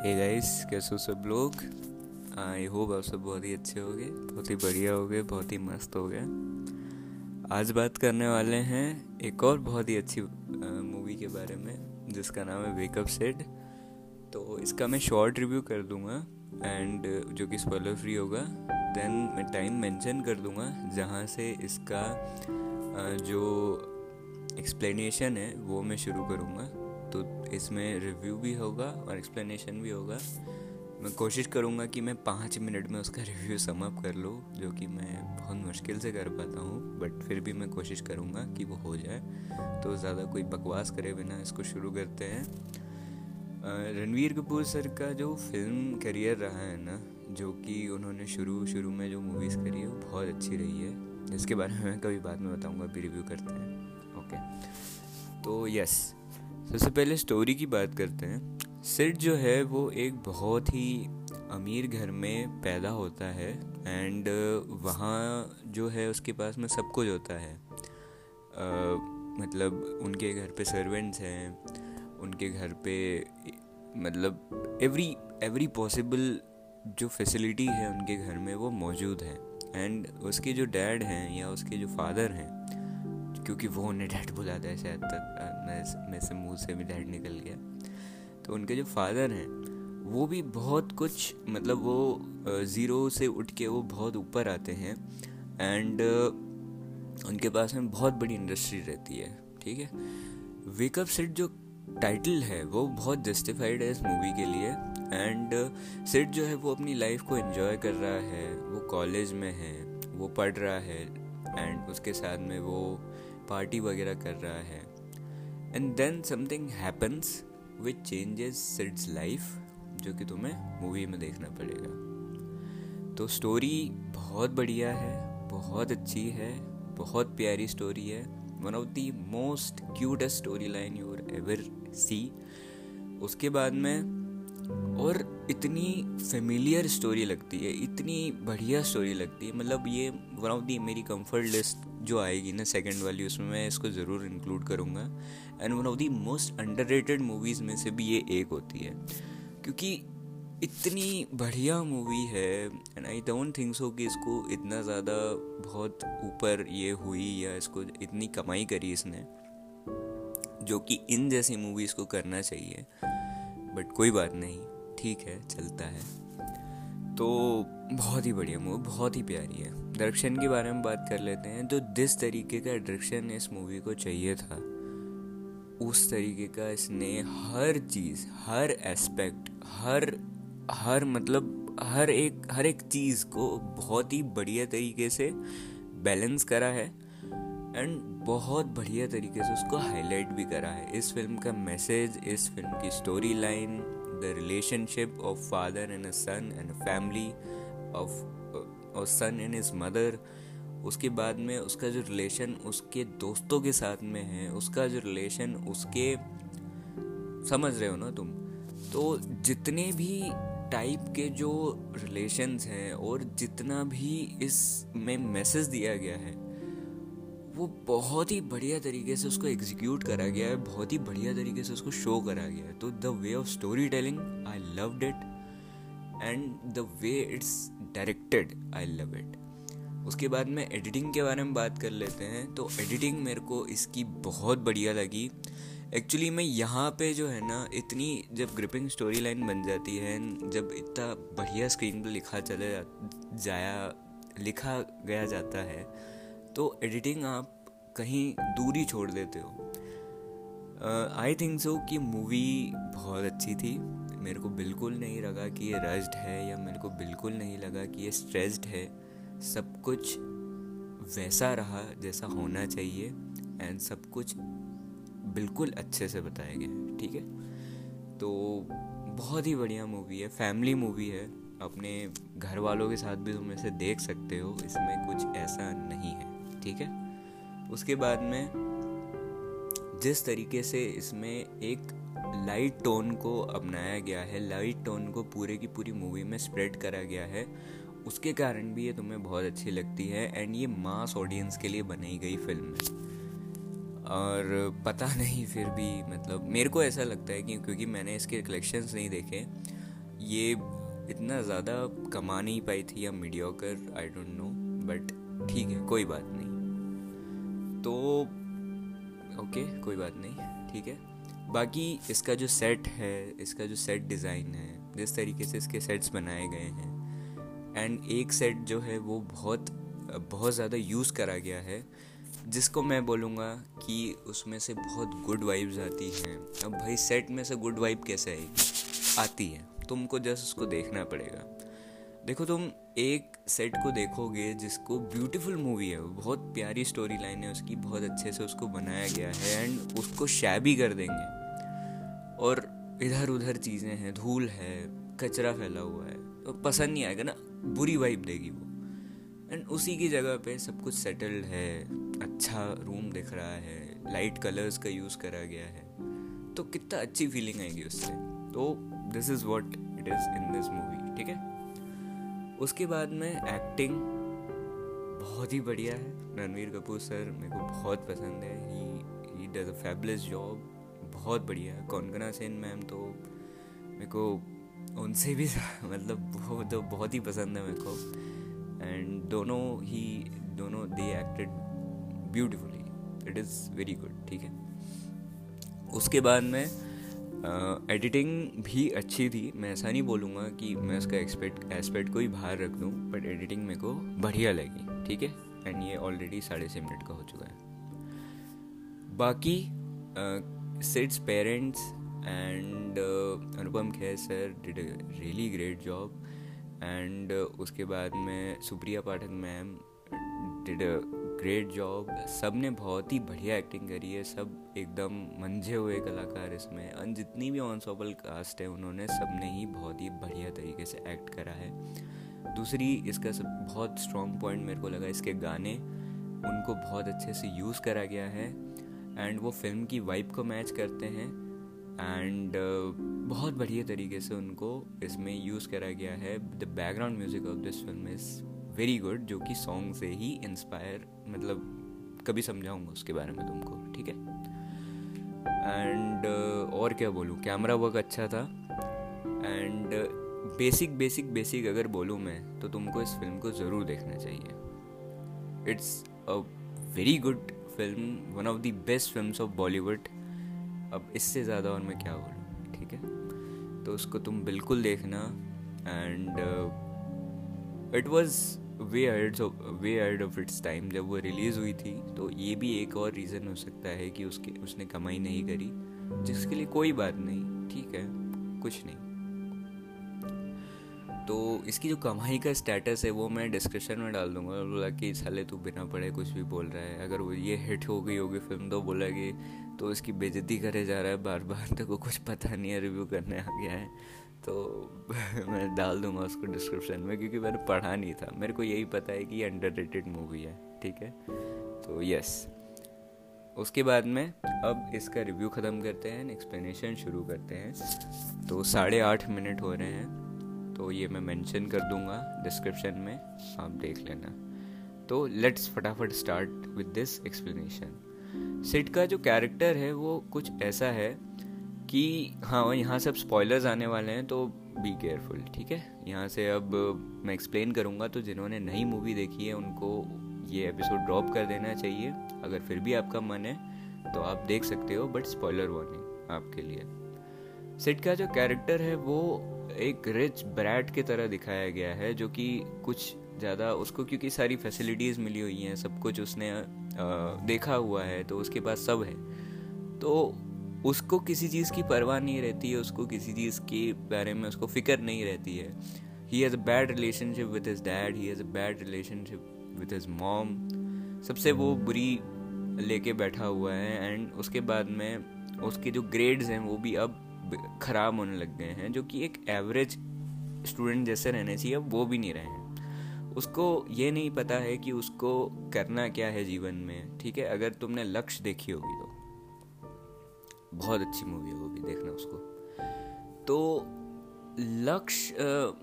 Hey guys कैसे हो सब लोग? आई होप आप सब बहुत ही अच्छे हो गए बहुत ही बढ़िया हो गए बहुत ही मस्त हो गए आज बात करने वाले हैं एक और बहुत ही अच्छी मूवी के बारे में, जिसका नाम है वेकअप सेट तो इसका मैं शॉर्ट रिव्यू कर दूँगा एंड जो कि स्पॉइलर फ्री होगा देन मैं टाइम मेंशन कर दूँगा, जहाँ से इसका जो एक्सप्लेनेशन है, वो मैं शुरू करूँगा। इसमें रिव्यू भी होगा और एक्सप्लेनेशन भी होगा। मैं कोशिश करूँगा कि मैं पाँच मिनट में उसका रिव्यू समअप कर लूँ, जो कि मैं बहुत मुश्किल से कर पाता हूँ बट फिर भी मैं कोशिश करूँगा कि वो हो जाए। तो ज़्यादा कोई बकवास करे बिना इसको शुरू करते हैं। रणवीर कपूर सर का जो फ़िल्म करियर रहा है ना, जो कि उन्होंने शुरू शुरू में जो मूवीज़ करी है, वो बहुत अच्छी रही है। जिसके बारे में मैं कभी बाद में बताऊँगा, अभी रिव्यू करते हैं। ओके तो यस सबसे पहले स्टोरी की बात करते हैं। सिड जो है वो एक बहुत ही अमीर घर में पैदा होता है एंड वहाँ जो है उसके पास में सब कुछ होता है। uh, मतलब उनके घर पे सर्वेंट्स हैं उनके घर पे मतलब एवरी एवरी पॉसिबल जो फैसिलिटी है उनके घर में वो मौजूद है। एंड उसके जो डैड हैं या उसके जो फादर हैं क्योंकि वो उन्हें डैड बुलाता है शायद तक मैं मैं से मुँह से भी डैड निकल गया। तो उनके जो फादर हैं, वो भी बहुत कुछ मतलब वो ज़ीरो से उठ के वो बहुत ऊपर आते हैं एंड उनके पास में बहुत बड़ी इंडस्ट्री रहती है, ठीक है? वेकअप सेट जो टाइटल है, वो बहुत जस्टिफाइड है इस मूवी के लिए एंड सेट जो है वो अपनी लाइफ को एंजॉय कर रहा है, वो कॉलेज में है, वो पढ़ रहा है एंड उसके साथ में वो पार्टी वगैरह कर रहा है। And then something happens which changes Sid's life जो कि तुम्हें मूवी में देखना पड़ेगा। तो स्टोरी बहुत बढ़िया है, बहुत अच्छी है, बहुत प्यारी स्टोरी है। One of the most cutest story line you'll ever see उसके बाद में और इतनी फेमिलियर स्टोरी लगती है, इतनी बढ़िया स्टोरी लगती है। मतलब ये वन ऑफ़ दी मेरी कंफर्ट लिस्ट जो आएगी ना सेकंड वाली, उसमें मैं इसको ज़रूर इंक्लूड करूँगा। And one of the most under movies में से भी ये एक होती है। क्योंकि इतनी बढ़िया मूवी है and I don't think so कि इसको इतना ज़्यादा बहुत ऊपर ये हुई या इसको इतनी कमाई करी इसने, जो कि इन जैसी मूवीज़ को करना चाहिए। बट कोई बात नहीं। ठीक है, चलता है। तो बहुत ही बढ़िया मूवी बहुत ही प्यारी है। डायरेक्शन के बारे में बात कर लेते हैं। तो जिस तरीके का डायरेक्शन इस मूवी को चाहिए था, उस तरीके का इसने हर चीज़, हर एस्पेक्ट हर हर मतलब हर एक हर एक चीज़ को बहुत ही बढ़िया तरीके से बैलेंस करा है एंड बहुत बढ़िया तरीके से उसको हाईलाइट भी करा है। इस फ़िल्म का मैसेज इस फ़िल्म की story line the relationship of father and a son and a family of और सन एंड हिज मदर उसके बाद में उसका जो रिलेशन उसके दोस्तों के साथ में है, उसका जो रिलेशन उसके, समझ रहे हो ना तुम? तो जितने भी टाइप के जो रिलेशंस हैं और जितना भी इस में मैसेज दिया गया है वो बहुत ही बढ़िया तरीके से उसको एग्जीक्यूट करा गया है, बहुत ही बढ़िया तरीके से उसको शो करा गया है। तो the way of story telling I loved it and the way it's directed I love it उसके बाद में एडिटिंग के बारे में बात कर लेते हैं। तो एडिटिंग मेरे को इसकी बहुत बढ़िया लगी। एक्चुअली मैं यहाँ पे जो है ना, इतनी जब ग्रिपिंग स्टोरी लाइन बन जाती है, जब इतना बढ़िया स्क्रीन पर लिखा चले जाया, लिखा गया जाता है तो एडिटिंग आप कहीं दूरी छोड़ देते हो। आई थिंक सो कि मूवी बहुत अच्छी थी। मेरे को बिल्कुल नहीं लगा कि ये रस्ड है या मेरे को बिल्कुल नहीं लगा कि ये स्ट्रेस्ड है। सब कुछ वैसा रहा जैसा होना चाहिए एंड सब कुछ बिल्कुल अच्छे से बताया गया ठीक है? तो बहुत ही बढ़िया मूवी है फैमिली मूवी है। अपने घर वालों के साथ भी तुम इसे देख सकते हो, इसमें कुछ ऐसा नहीं है। ठीक है? उसके बाद में जिस तरीके से इसमें एक लाइट टोन को अपनाया गया है लाइट टोन को पूरे की पूरी मूवी में स्प्रेड करा गया है, उसके कारण भी ये तुम्हें बहुत अच्छी लगती है एंड ये मास ऑडियंस के लिए बनाई गई फ़िल्म है। और पता नहीं फिर भी मतलब मेरे को ऐसा लगता है कि क्योंकि मैंने इसके कलेक्शंस नहीं देखे, ये इतना ज़्यादा कमा नहीं पाई थी या mediocre I don't know but ठीक है, कोई बात नहीं। तो ओके कोई बात नहीं, ठीक है। बाकी इसका जो सेट है, इसका जो सेट डिज़ाइन है, जिस तरीके से इसके सेट्स बनाए गए हैं एंड एक सेट जो है वो बहुत बहुत ज़्यादा यूज़ करा गया है, जिसको मैं बोलूँगा कि उसमें से बहुत गुड वाइब्स आती हैं। अब भाई सेट में से गुड वाइब कैसे आएगी? आती है। तुमको जस्ट उसको देखना पड़ेगा। देखो तुम एक सेट को देखोगे जिसको ब्यूटीफुल मूवी है, बहुत प्यारी स्टोरी लाइन है, उसकी बहुत अच्छे से उसको बनाया गया है एंड उसको शैबी कर देंगे। और इधर उधर चीज़ें हैं, धूल है, कचरा फैला हुआ है तो पसंद नहीं आएगा ना, बुरी वाइब देगी वो। एंड उसी की जगह पे सब कुछ सेटल्ड है अच्छा रूम दिख रहा है लाइट कलर्स का यूज़ करा गया है तो कितना अच्छी फीलिंग आएगी उससे। तो this is what it is in this movie ठीक है? उसके बाद में एक्टिंग बहुत ही बढ़िया है। रणवीर कपूर सर मेरे को बहुत पसंद है। He he does a fabulous job बहुत बढ़िया है। कौनकना सेन मैम तो मेरे को उनसे भी मतलब वो तो बहुत ही पसंद है मेरे को। एंड दोनों ही, दोनों they acted beautifully it is very good ठीक है। उसके बाद में एडिटिंग भी अच्छी थी। मैं ऐसा नहीं बोलूँगा कि मैं उसका एक्सपेक्ट एस्पेक्ट को ही बाहर रख दूँ बट एडिटिंग मेरे को बढ़िया लगी, ठीक है? एंड ये ऑलरेडी साढ़े छः मिनट का हो चुका है। बाकी Sid's parents and Anupam Kher sir did a really great job and उसके बाद में, Supriya Pathak ma'am did a great job सबने बहुत ही बढ़िया एक्टिंग करी है। सब एकदम मंझे हुए कलाकार इसमें। और जितनी भी ऑनसॉबल कास्ट है उन्होंने सबने ही बहुत ही बढ़िया तरीके से एक्ट करा है। दूसरी इसका सब बहुत स्ट्रॉन्ग पॉइंट मेरे को लगा इसके गाने उनको बहुत अच्छे से यूज़ करा गया है। एंड वो फ़िल्म की वाइब को मैच करते हैं। एंड uh, बहुत बढ़िया तरीके से उनको इसमें यूज़ करा गया है। The background music of this film is very good जो कि सॉन्ग से ही इंस्पायर मतलब कभी समझाऊँगा उसके बारे में तुमको ठीक है? एंड uh, और क्या बोलूँ? कैमरा वर्क अच्छा था। एंड बेसिक बेसिक बेसिक अगर बोलूँ मैं तो तुमको इस फ़िल्म को ज़रूर देखना चाहिए। It's a very good film one of the best film of Bollywood अब इससे ज़्यादा और मैं क्या बोलूँ ठीक है? तो उसको तुम बिल्कुल देखना। And it was way way ahead of its time जब वो रिलीज़ हुई थी तो ये भी एक और रीज़न हो सकता है कि उसके, उसने कमाई नहीं करी, जिसके लिए कोई बात नहीं, ठीक है, कुछ नहीं। तो इसकी जो कमाई का स्टेटस है, वो मैं डिस्क्रिप्शन में डाल दूँगा बोला कि साले तू बिना पढ़े कुछ भी बोल रहा है, अगर वो ये हिट हो गई होगी फ़िल्म तो बोला कि तो इसकी बेजती करे जा रहा है बार बार तो कुछ पता नहीं है रिव्यू करने आ गया है। तो मैं डाल दूँगा उसको डिस्क्रिप्शन में, क्योंकि मैंने पढ़ा नहीं था। मेरे को यही पता है कि ये अंडर मूवी है, ठीक है? तो यस उसके बाद में अब इसका रिव्यू ख़त्म करते हैं एक्सप्लेनेशन शुरू करते हैं। तो साढ़े आठ मिनट हो रहे हैं तो ये मैं मेंशन कर दूँगा डिस्क्रिप्शन में, आप देख लेना। तो लेट्स फटाफट start with this explanation Sid का जो कैरेक्टर है, वो कुछ ऐसा है कि हाँ यहाँ सब स्पॉयलर्स आने वाले हैं तो बी केयरफुल ठीक है? यहाँ से अब मैं एक्सप्लेन करूँगा तो जिन्होंने नई मूवी देखी है उनको ये एपिसोड ड्रॉप कर देना चाहिए। अगर फिर भी आपका मन है तो आप देख सकते हो बट स्पॉयलर वार्निंग आपके लिए। सिट का जो कैरेक्टर है वो एक रिच ब्रैड की तरह दिखाया गया है जो कि कुछ ज़्यादा उसको क्योंकि सारी फैसिलिटीज़ मिली हुई हैं सब कुछ उसने आ, देखा हुआ है तो उसके पास सब है। तो उसको किसी चीज़ की परवाह नहीं रहती है, उसको किसी चीज़ के बारे में उसको फ़िक्र नहीं रहती है। He has a bad relationship with his dad he has a bad relationship with his mom सबसे वो बुरी लेके बैठा हुआ है एंड उसके बाद में उसके जो ग्रेड्स हैं वो भी अब ख़राब होने लग गए हैं, जो कि एक एवरेज स्टूडेंट जैसे रहने चाहिए, अब वो भी नहीं रहे हैं। उसको ये नहीं पता है कि उसको करना क्या है जीवन में, ठीक है? अगर तुमने लक्ष्य देखी होगी तो। बहुत अच्छी मूवी है वो भी देखना उसको। तो लक्ष्य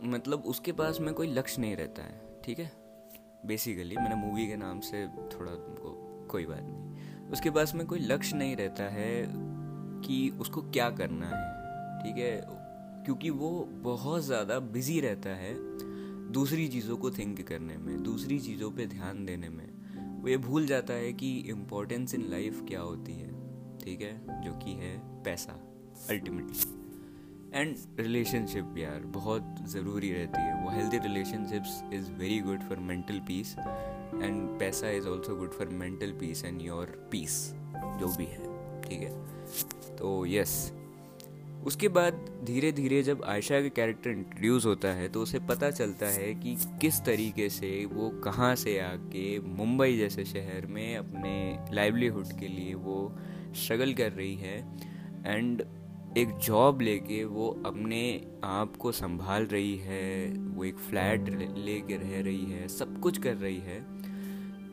मतलब उसके पास में कोई लक्ष्य नहीं रहता है, ठीक है? बेसिकली मैंने मूवी के नाम से थोड़ा तुमको कोई बात नहीं। उसके पास में कोई लक्ष्य नहीं रहता है कि उसको क्या करना है, ठीक है? क्योंकि वो बहुत ज़्यादा बिज़ी रहता है दूसरी चीज़ों को थिंक करने में, दूसरी चीज़ों पे ध्यान देने में। वो ये भूल जाता है कि इम्पोर्टेंस इन लाइफ क्या होती है। ठीक है, जो कि है पैसा अल्टीमेटली एंड रिलेशनशिप यार, बहुत ज़रूरी रहती है. वो healthy relationships is very good for mental peace and पैसा is also good for mental peace and your peace जो भी है. ठीक है? तो यस उसके बाद धीरे धीरे जब आयशा का कैरेक्टर इंट्रोड्यूस होता है तो उसे पता चलता है कि किस तरीके से वो कहाँ से आके मुंबई जैसे शहर में अपने लाइवलीहुड के लिए वो स्ट्रगल कर रही है एंड एक जॉब लेके वो अपने आप को संभाल रही है, वो एक फ्लैट लेके रह रही है, सब कुछ कर रही है।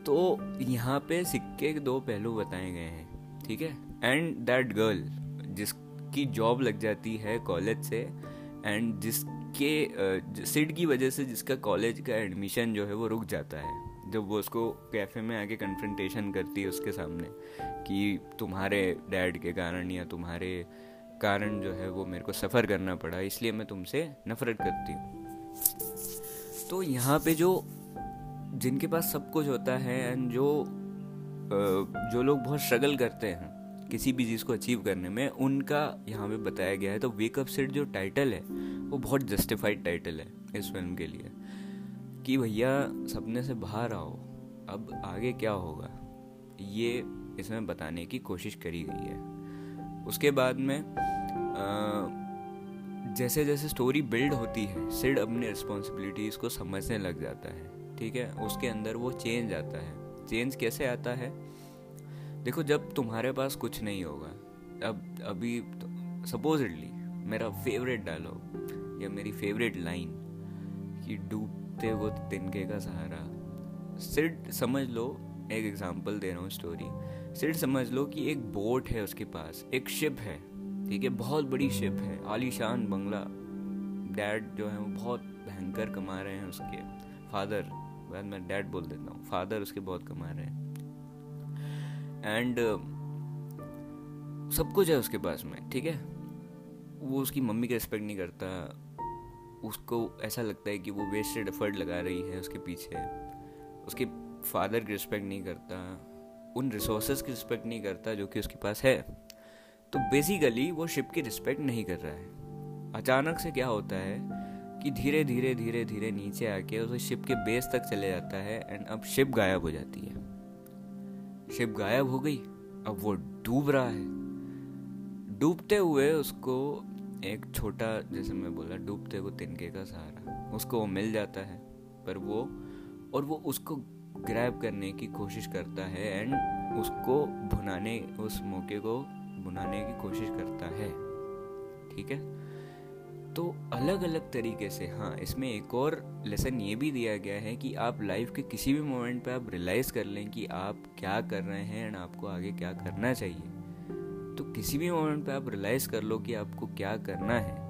तो यहाँ पे सिक्के के दो पहलू बताए गए हैं, ठीक है? एंड दैट गर्ल जिसकी जॉब लग जाती है कॉलेज से एंड जिसके सिड की वजह से जिसका कॉलेज का एडमिशन जो है वो रुक जाता है। जब वो उसको कैफ़े में आके कन्फ्रंटेशन करती है उसके सामने कि तुम्हारे डैड के कारण या तुम्हारे कारण जो है वो मेरे को सफ़र करना पड़ा, इसलिए मैं तुमसे नफ़रत करती हूँ। तो यहाँ पे जो, जिनके पास सब कुछ होता है एंड जो जो लोग बहुत स्ट्रगल करते हैं किसी भी चीज़ को अचीव करने में, उनका यहाँ पे बताया गया है। तो वेकअप सेट जो टाइटल है, वो बहुत जस्टिफाइड टाइटल है इस फ़िल्म के लिए। कि भैया सपने से बाहर आओ। अब आगे क्या होगा? ये इसमें बताने की कोशिश करी गई है। उसके बाद में जैसे जैसे स्टोरी बिल्ड होती है सिड अपनी रिस्पॉन्सिबिलिटीज़ को समझने लग जाता है ठीक है? उसके अंदर वो चेंज आता है। चेंज कैसे आता है? देखो जब तुम्हारे पास कुछ नहीं होगा अब अभी तो, सपोजिटली मेरा फेवरेट डायलॉग या मेरी फेवरेट लाइन कि डूबते वो तिनके का सहारा। सिड समझ लो, एक एग्जांपल दे रहा हूँ स्टोरी सिड समझ लो कि एक बोट है उसके पास, एक शिप है, ठीक है? बहुत बड़ी शिप है, आलीशान बंगला। डैड जो है वो बहुत भयंकर कमा रहे हैं उसके। फादर बाद मैं डैड बोल देता हूँ फादर उसके बहुत कमा रहे हैं। एंड सब कुछ है उसके पास में, ठीक है? वो उसकी मम्मी का रिस्पेक्ट नहीं करता उसको ऐसा लगता है कि वो वेस्टेड एफर्ट लगा रही है उसके पीछे। उसके फादर की रिस्पेक्ट नहीं करता, उन रिसोर्सेज की रिस्पेक्ट नहीं करता जो कि उसके पास है। तो बेसिकली वो शिप की रिस्पेक्ट नहीं कर रहा है। अचानक से क्या होता है कि धीरे धीरे धीरे धीरे नीचे आके उसे शिप के बेस तक चले जाता है एंड अब शिप गायब हो जाती है। शिप गायब हो गई, अब वो डूब रहा है। डूबते हुए उसको एक छोटा, जैसे मैं बोला, डूबते हुए तिनके का सहारा। उसको वो मिल जाता है, पर वो, और वो उसको ग्रैब करने की कोशिश करता है एंड उसको भुनाने, उस मौके को भुनाने की कोशिश करता है। ठीक है? तो अलग अलग तरीके से हाँ इसमें एक और लेसन ये भी दिया गया है कि आप लाइफ के किसी भी मोमेंट पे आप रियलाइज़ कर लें कि आप क्या कर रहे हैं एंड आपको आगे क्या करना चाहिए। तो किसी भी मोमेंट पे आप रियलाइज़ कर लो कि आपको क्या करना है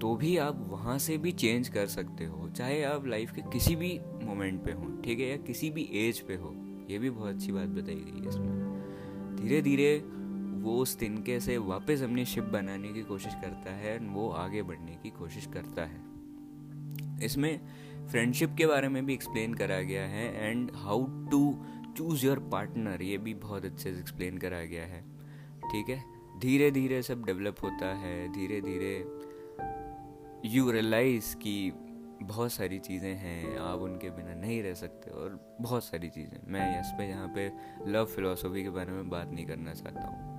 तो भी आप वहाँ से भी चेंज कर सकते हो, चाहे आप लाइफ के किसी भी मोमेंट पे हो, ठीक है, या किसी भी एज पे हो, ये भी बहुत अच्छी बात बताई गई है इसमें। धीरे धीरे वो उस तिनके से वापस अपनी शिप बनाने की कोशिश करता है वो आगे बढ़ने की कोशिश करता है। इसमें फ्रेंडशिप के बारे में भी एक्सप्लेन करा गया है and how to choose your partner ये भी बहुत अच्छे से एक्सप्लेन करा गया है। ठीक है? धीरे धीरे सब डेवलप होता है धीरे धीरे यू रियलाइज़ कि बहुत सारी चीज़ें हैं, आप उनके बिना नहीं रह सकते और बहुत सारी चीज़ें। मैं इस पे यहाँ पे लव फिलोसफी के बारे में बात नहीं करना चाहता हूँ।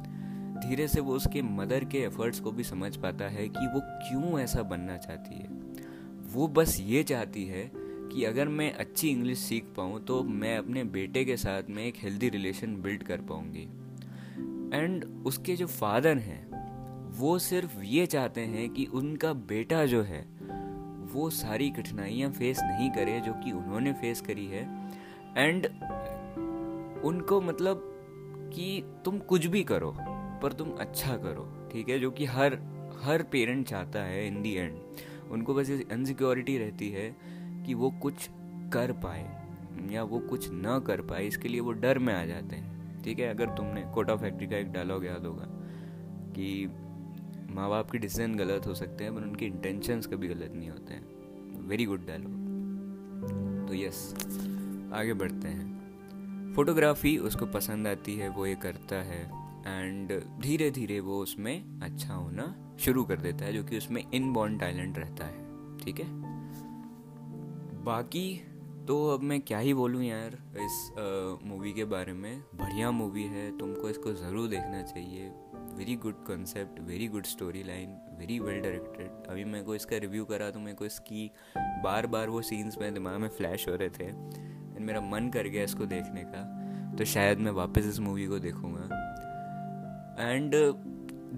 धीरे से वो उसके मदर के एफर्ट्स को भी समझ पाता है कि वो क्यों ऐसा बनना चाहती है। वो बस ये चाहती है कि अगर मैं अच्छी इंग्लिश सीख पाऊँ तो मैं अपने बेटे के साथ में एक हेल्दी रिलेशन बिल्ड कर पाऊँगी। एंड उसके जो फादर हैं, वो सिर्फ़ ये चाहते हैं कि उनका बेटा जो है, वो सारी कठिनाइयाँ फेस नहीं करे जो कि उन्होंने फेस करी है। एंड उनको मतलब कि तुम कुछ भी करो, पर तुम अच्छा करो, ठीक है? जो कि हर हर पेरेंट चाहता है इन दी एंड उनको बस अनसिक्योरिटी रहती है कि वो कुछ कर पाए, या वो कुछ ना कर पाए, इसके लिए वो डर में आ जाते हैं। ठीक है, अगर तुमने कोटा फैक्ट्री का एक डायलॉग याद होगा कि माँ बाप के डिसीज़न गलत हो सकते हैं, पर उनके इंटेंशंस कभी गलत नहीं होते हैं। वेरी गुड डायलॉग तो यस आगे बढ़ते हैं। फोटोग्राफी उसको पसंद आती है, वो ये करता है एंड धीरे धीरे वो उसमें अच्छा होना शुरू कर देता है, जो कि उसमें इनबॉर्न टैलेंट रहता है। ठीक है? बाकी तो अब मैं क्या ही बोलूँ यार, इस मूवी के बारे में। बढ़िया मूवी है, तुमको इसको ज़रूर देखना चाहिए। Very good concept very good story line very well directed अभी मेरे को इसका रिव्यू करा तो मेरे को इसकी बार बार वो सीन्स मेरे दिमाग में फ्लैश हो रहे थे। एंड मेरा मन कर गया इसको देखने का। तो शायद मैं वापस इस मूवी को देखूँगा। एंड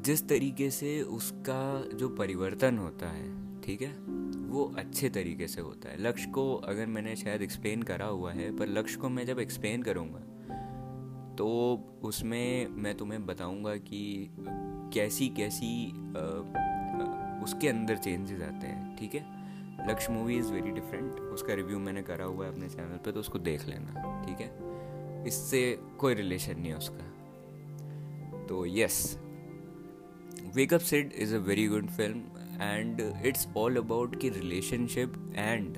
जिस तरीके से उसका जो परिवर्तन होता है, ठीक है? वो अच्छे तरीके से होता है। लक्ष्य को अगर मैंने शायद एक्सप्लेन करा हुआ है पर लक्ष्य को मैं जब एक्सप्लेन करूँगा तो उसमें मैं तुम्हें बताऊँगा कि कैसी कैसी आ, उसके अंदर चेंजेस आते हैं ठीक है? Lakshya movie is very different उसका रिव्यू मैंने करा हुआ है अपने चैनल पे तो उसको देख लेना ठीक है? इससे कोई रिलेशन नहीं है उसका। तो yes wake up Sid is a very good film and it's all about की रिलेशनशिप एंड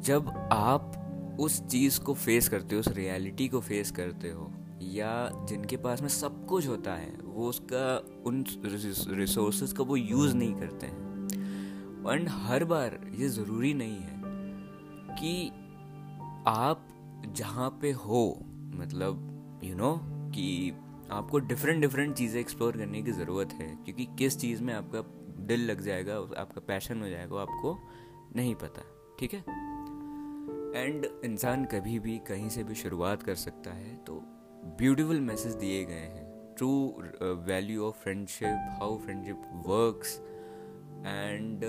जब आप उस चीज़ को फेस करते हो उस रियलिटी को फेस करते हो या जिनके पास में सब कुछ होता है वो उसका उन रिसोर्स का वो यूज़ नहीं करते हैं। एंड हर बार ये ज़रूरी नहीं है कि आप जहाँ पे हो मतलब यू you नो know, कि आपको डिफरेंट डिफरेंट चीज़ें एक्सप्लोर करने की ज़रूरत है क्योंकि किस चीज़ में आपका दिल लग जाएगा आपका पैशन हो जाएगा आपको नहीं पता, ठीक है? एंड इंसान कभी भी कहीं से भी शुरुआत कर सकता है तो ब्यूटीफुल मैसेज दिए गए हैं। True value of friendship how friendship works and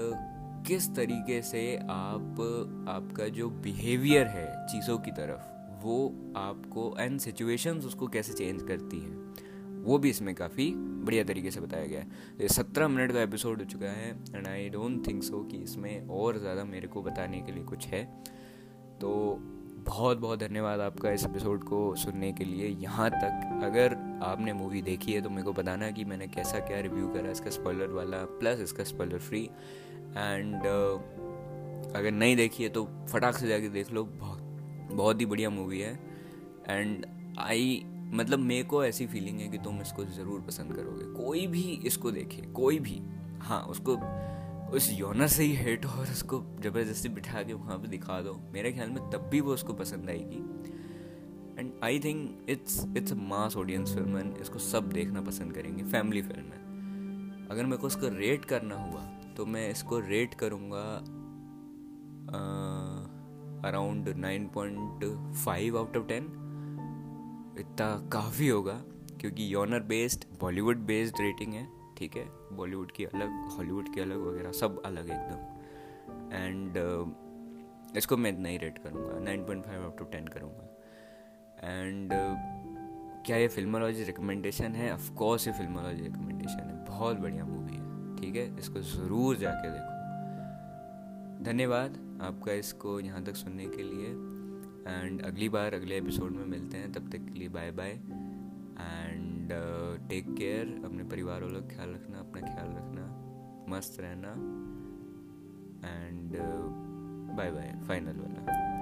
किस तरीके से आप, आपका जो बिहेवियर है चीज़ों की तरफ़, वो आपको एंड सिचुएशंस उसको कैसे चेंज करती हैं। वो भी इसमें काफ़ी बढ़िया तरीके से बताया गया है। सत्रह मिनट का एपिसोड हो चुका है and I don't think so कि इसमें और ज़्यादा मेरे को बताने के लिए कुछ है। तो बहुत बहुत धन्यवाद आपका इस एपिसोड को सुनने के लिए। यहाँ तक अगर आपने मूवी देखी है तो मेरे को बताना कि मैंने कैसा क्या रिव्यू करा, इसका स्पॉइलर वाला प्लस इसका स्पॉइलर फ्री एंड अगर नहीं देखी है तो फटाक से जाके देख लो। बहुत बहुत ही बढ़िया मूवी है। एंड आई मतलब मेरे को ऐसी फीलिंग है कि तुम इसको ज़रूर पसंद करोगे। कोई भी इसको देखे, कोई भी। हाँ उसको, उस योना से ही हेट और उसको ज़बरदस्ती बिठा के वहाँ पे दिखा दो। मेरे ख्याल में तब भी वो उसको पसंद आएगी। And I think it's it's a mass audience film and इसको सब देखना पसंद करेंगे फैमिली फ़िल्म है। अगर मेरे को इसको रेट करना हुआ तो मैं इसको रेट करूँगा around nine point five out of ten इतना काफ़ी होगा क्योंकि genre based Bollywood based rating है ठीक है? बॉलीवुड की अलग हॉलीवुड की अलग वगैरह सब अलग एकदम। एंड uh, इसको मैं इतना ही रेट करूँगा nine point five out of ten करूँगा। एंड क्या ये फिल्मोलॉजी रिकमेंडेशन है? ऑफकोर्स ये फिल्मोलॉजी रिकमेंडेशन है। बहुत बढ़िया मूवी है ठीक है? इसको ज़रूर जाके देखो। धन्यवाद आपका इसको यहाँ तक सुनने के लिए। एंड अगली बार, अगले एपिसोड में मिलते हैं. तब तक के लिए bye bye and take care अपने परिवार वालों का ख्याल रखना, अपना ख्याल रखना. मस्त रहना. एंड बाय बाय फाइनल वाला.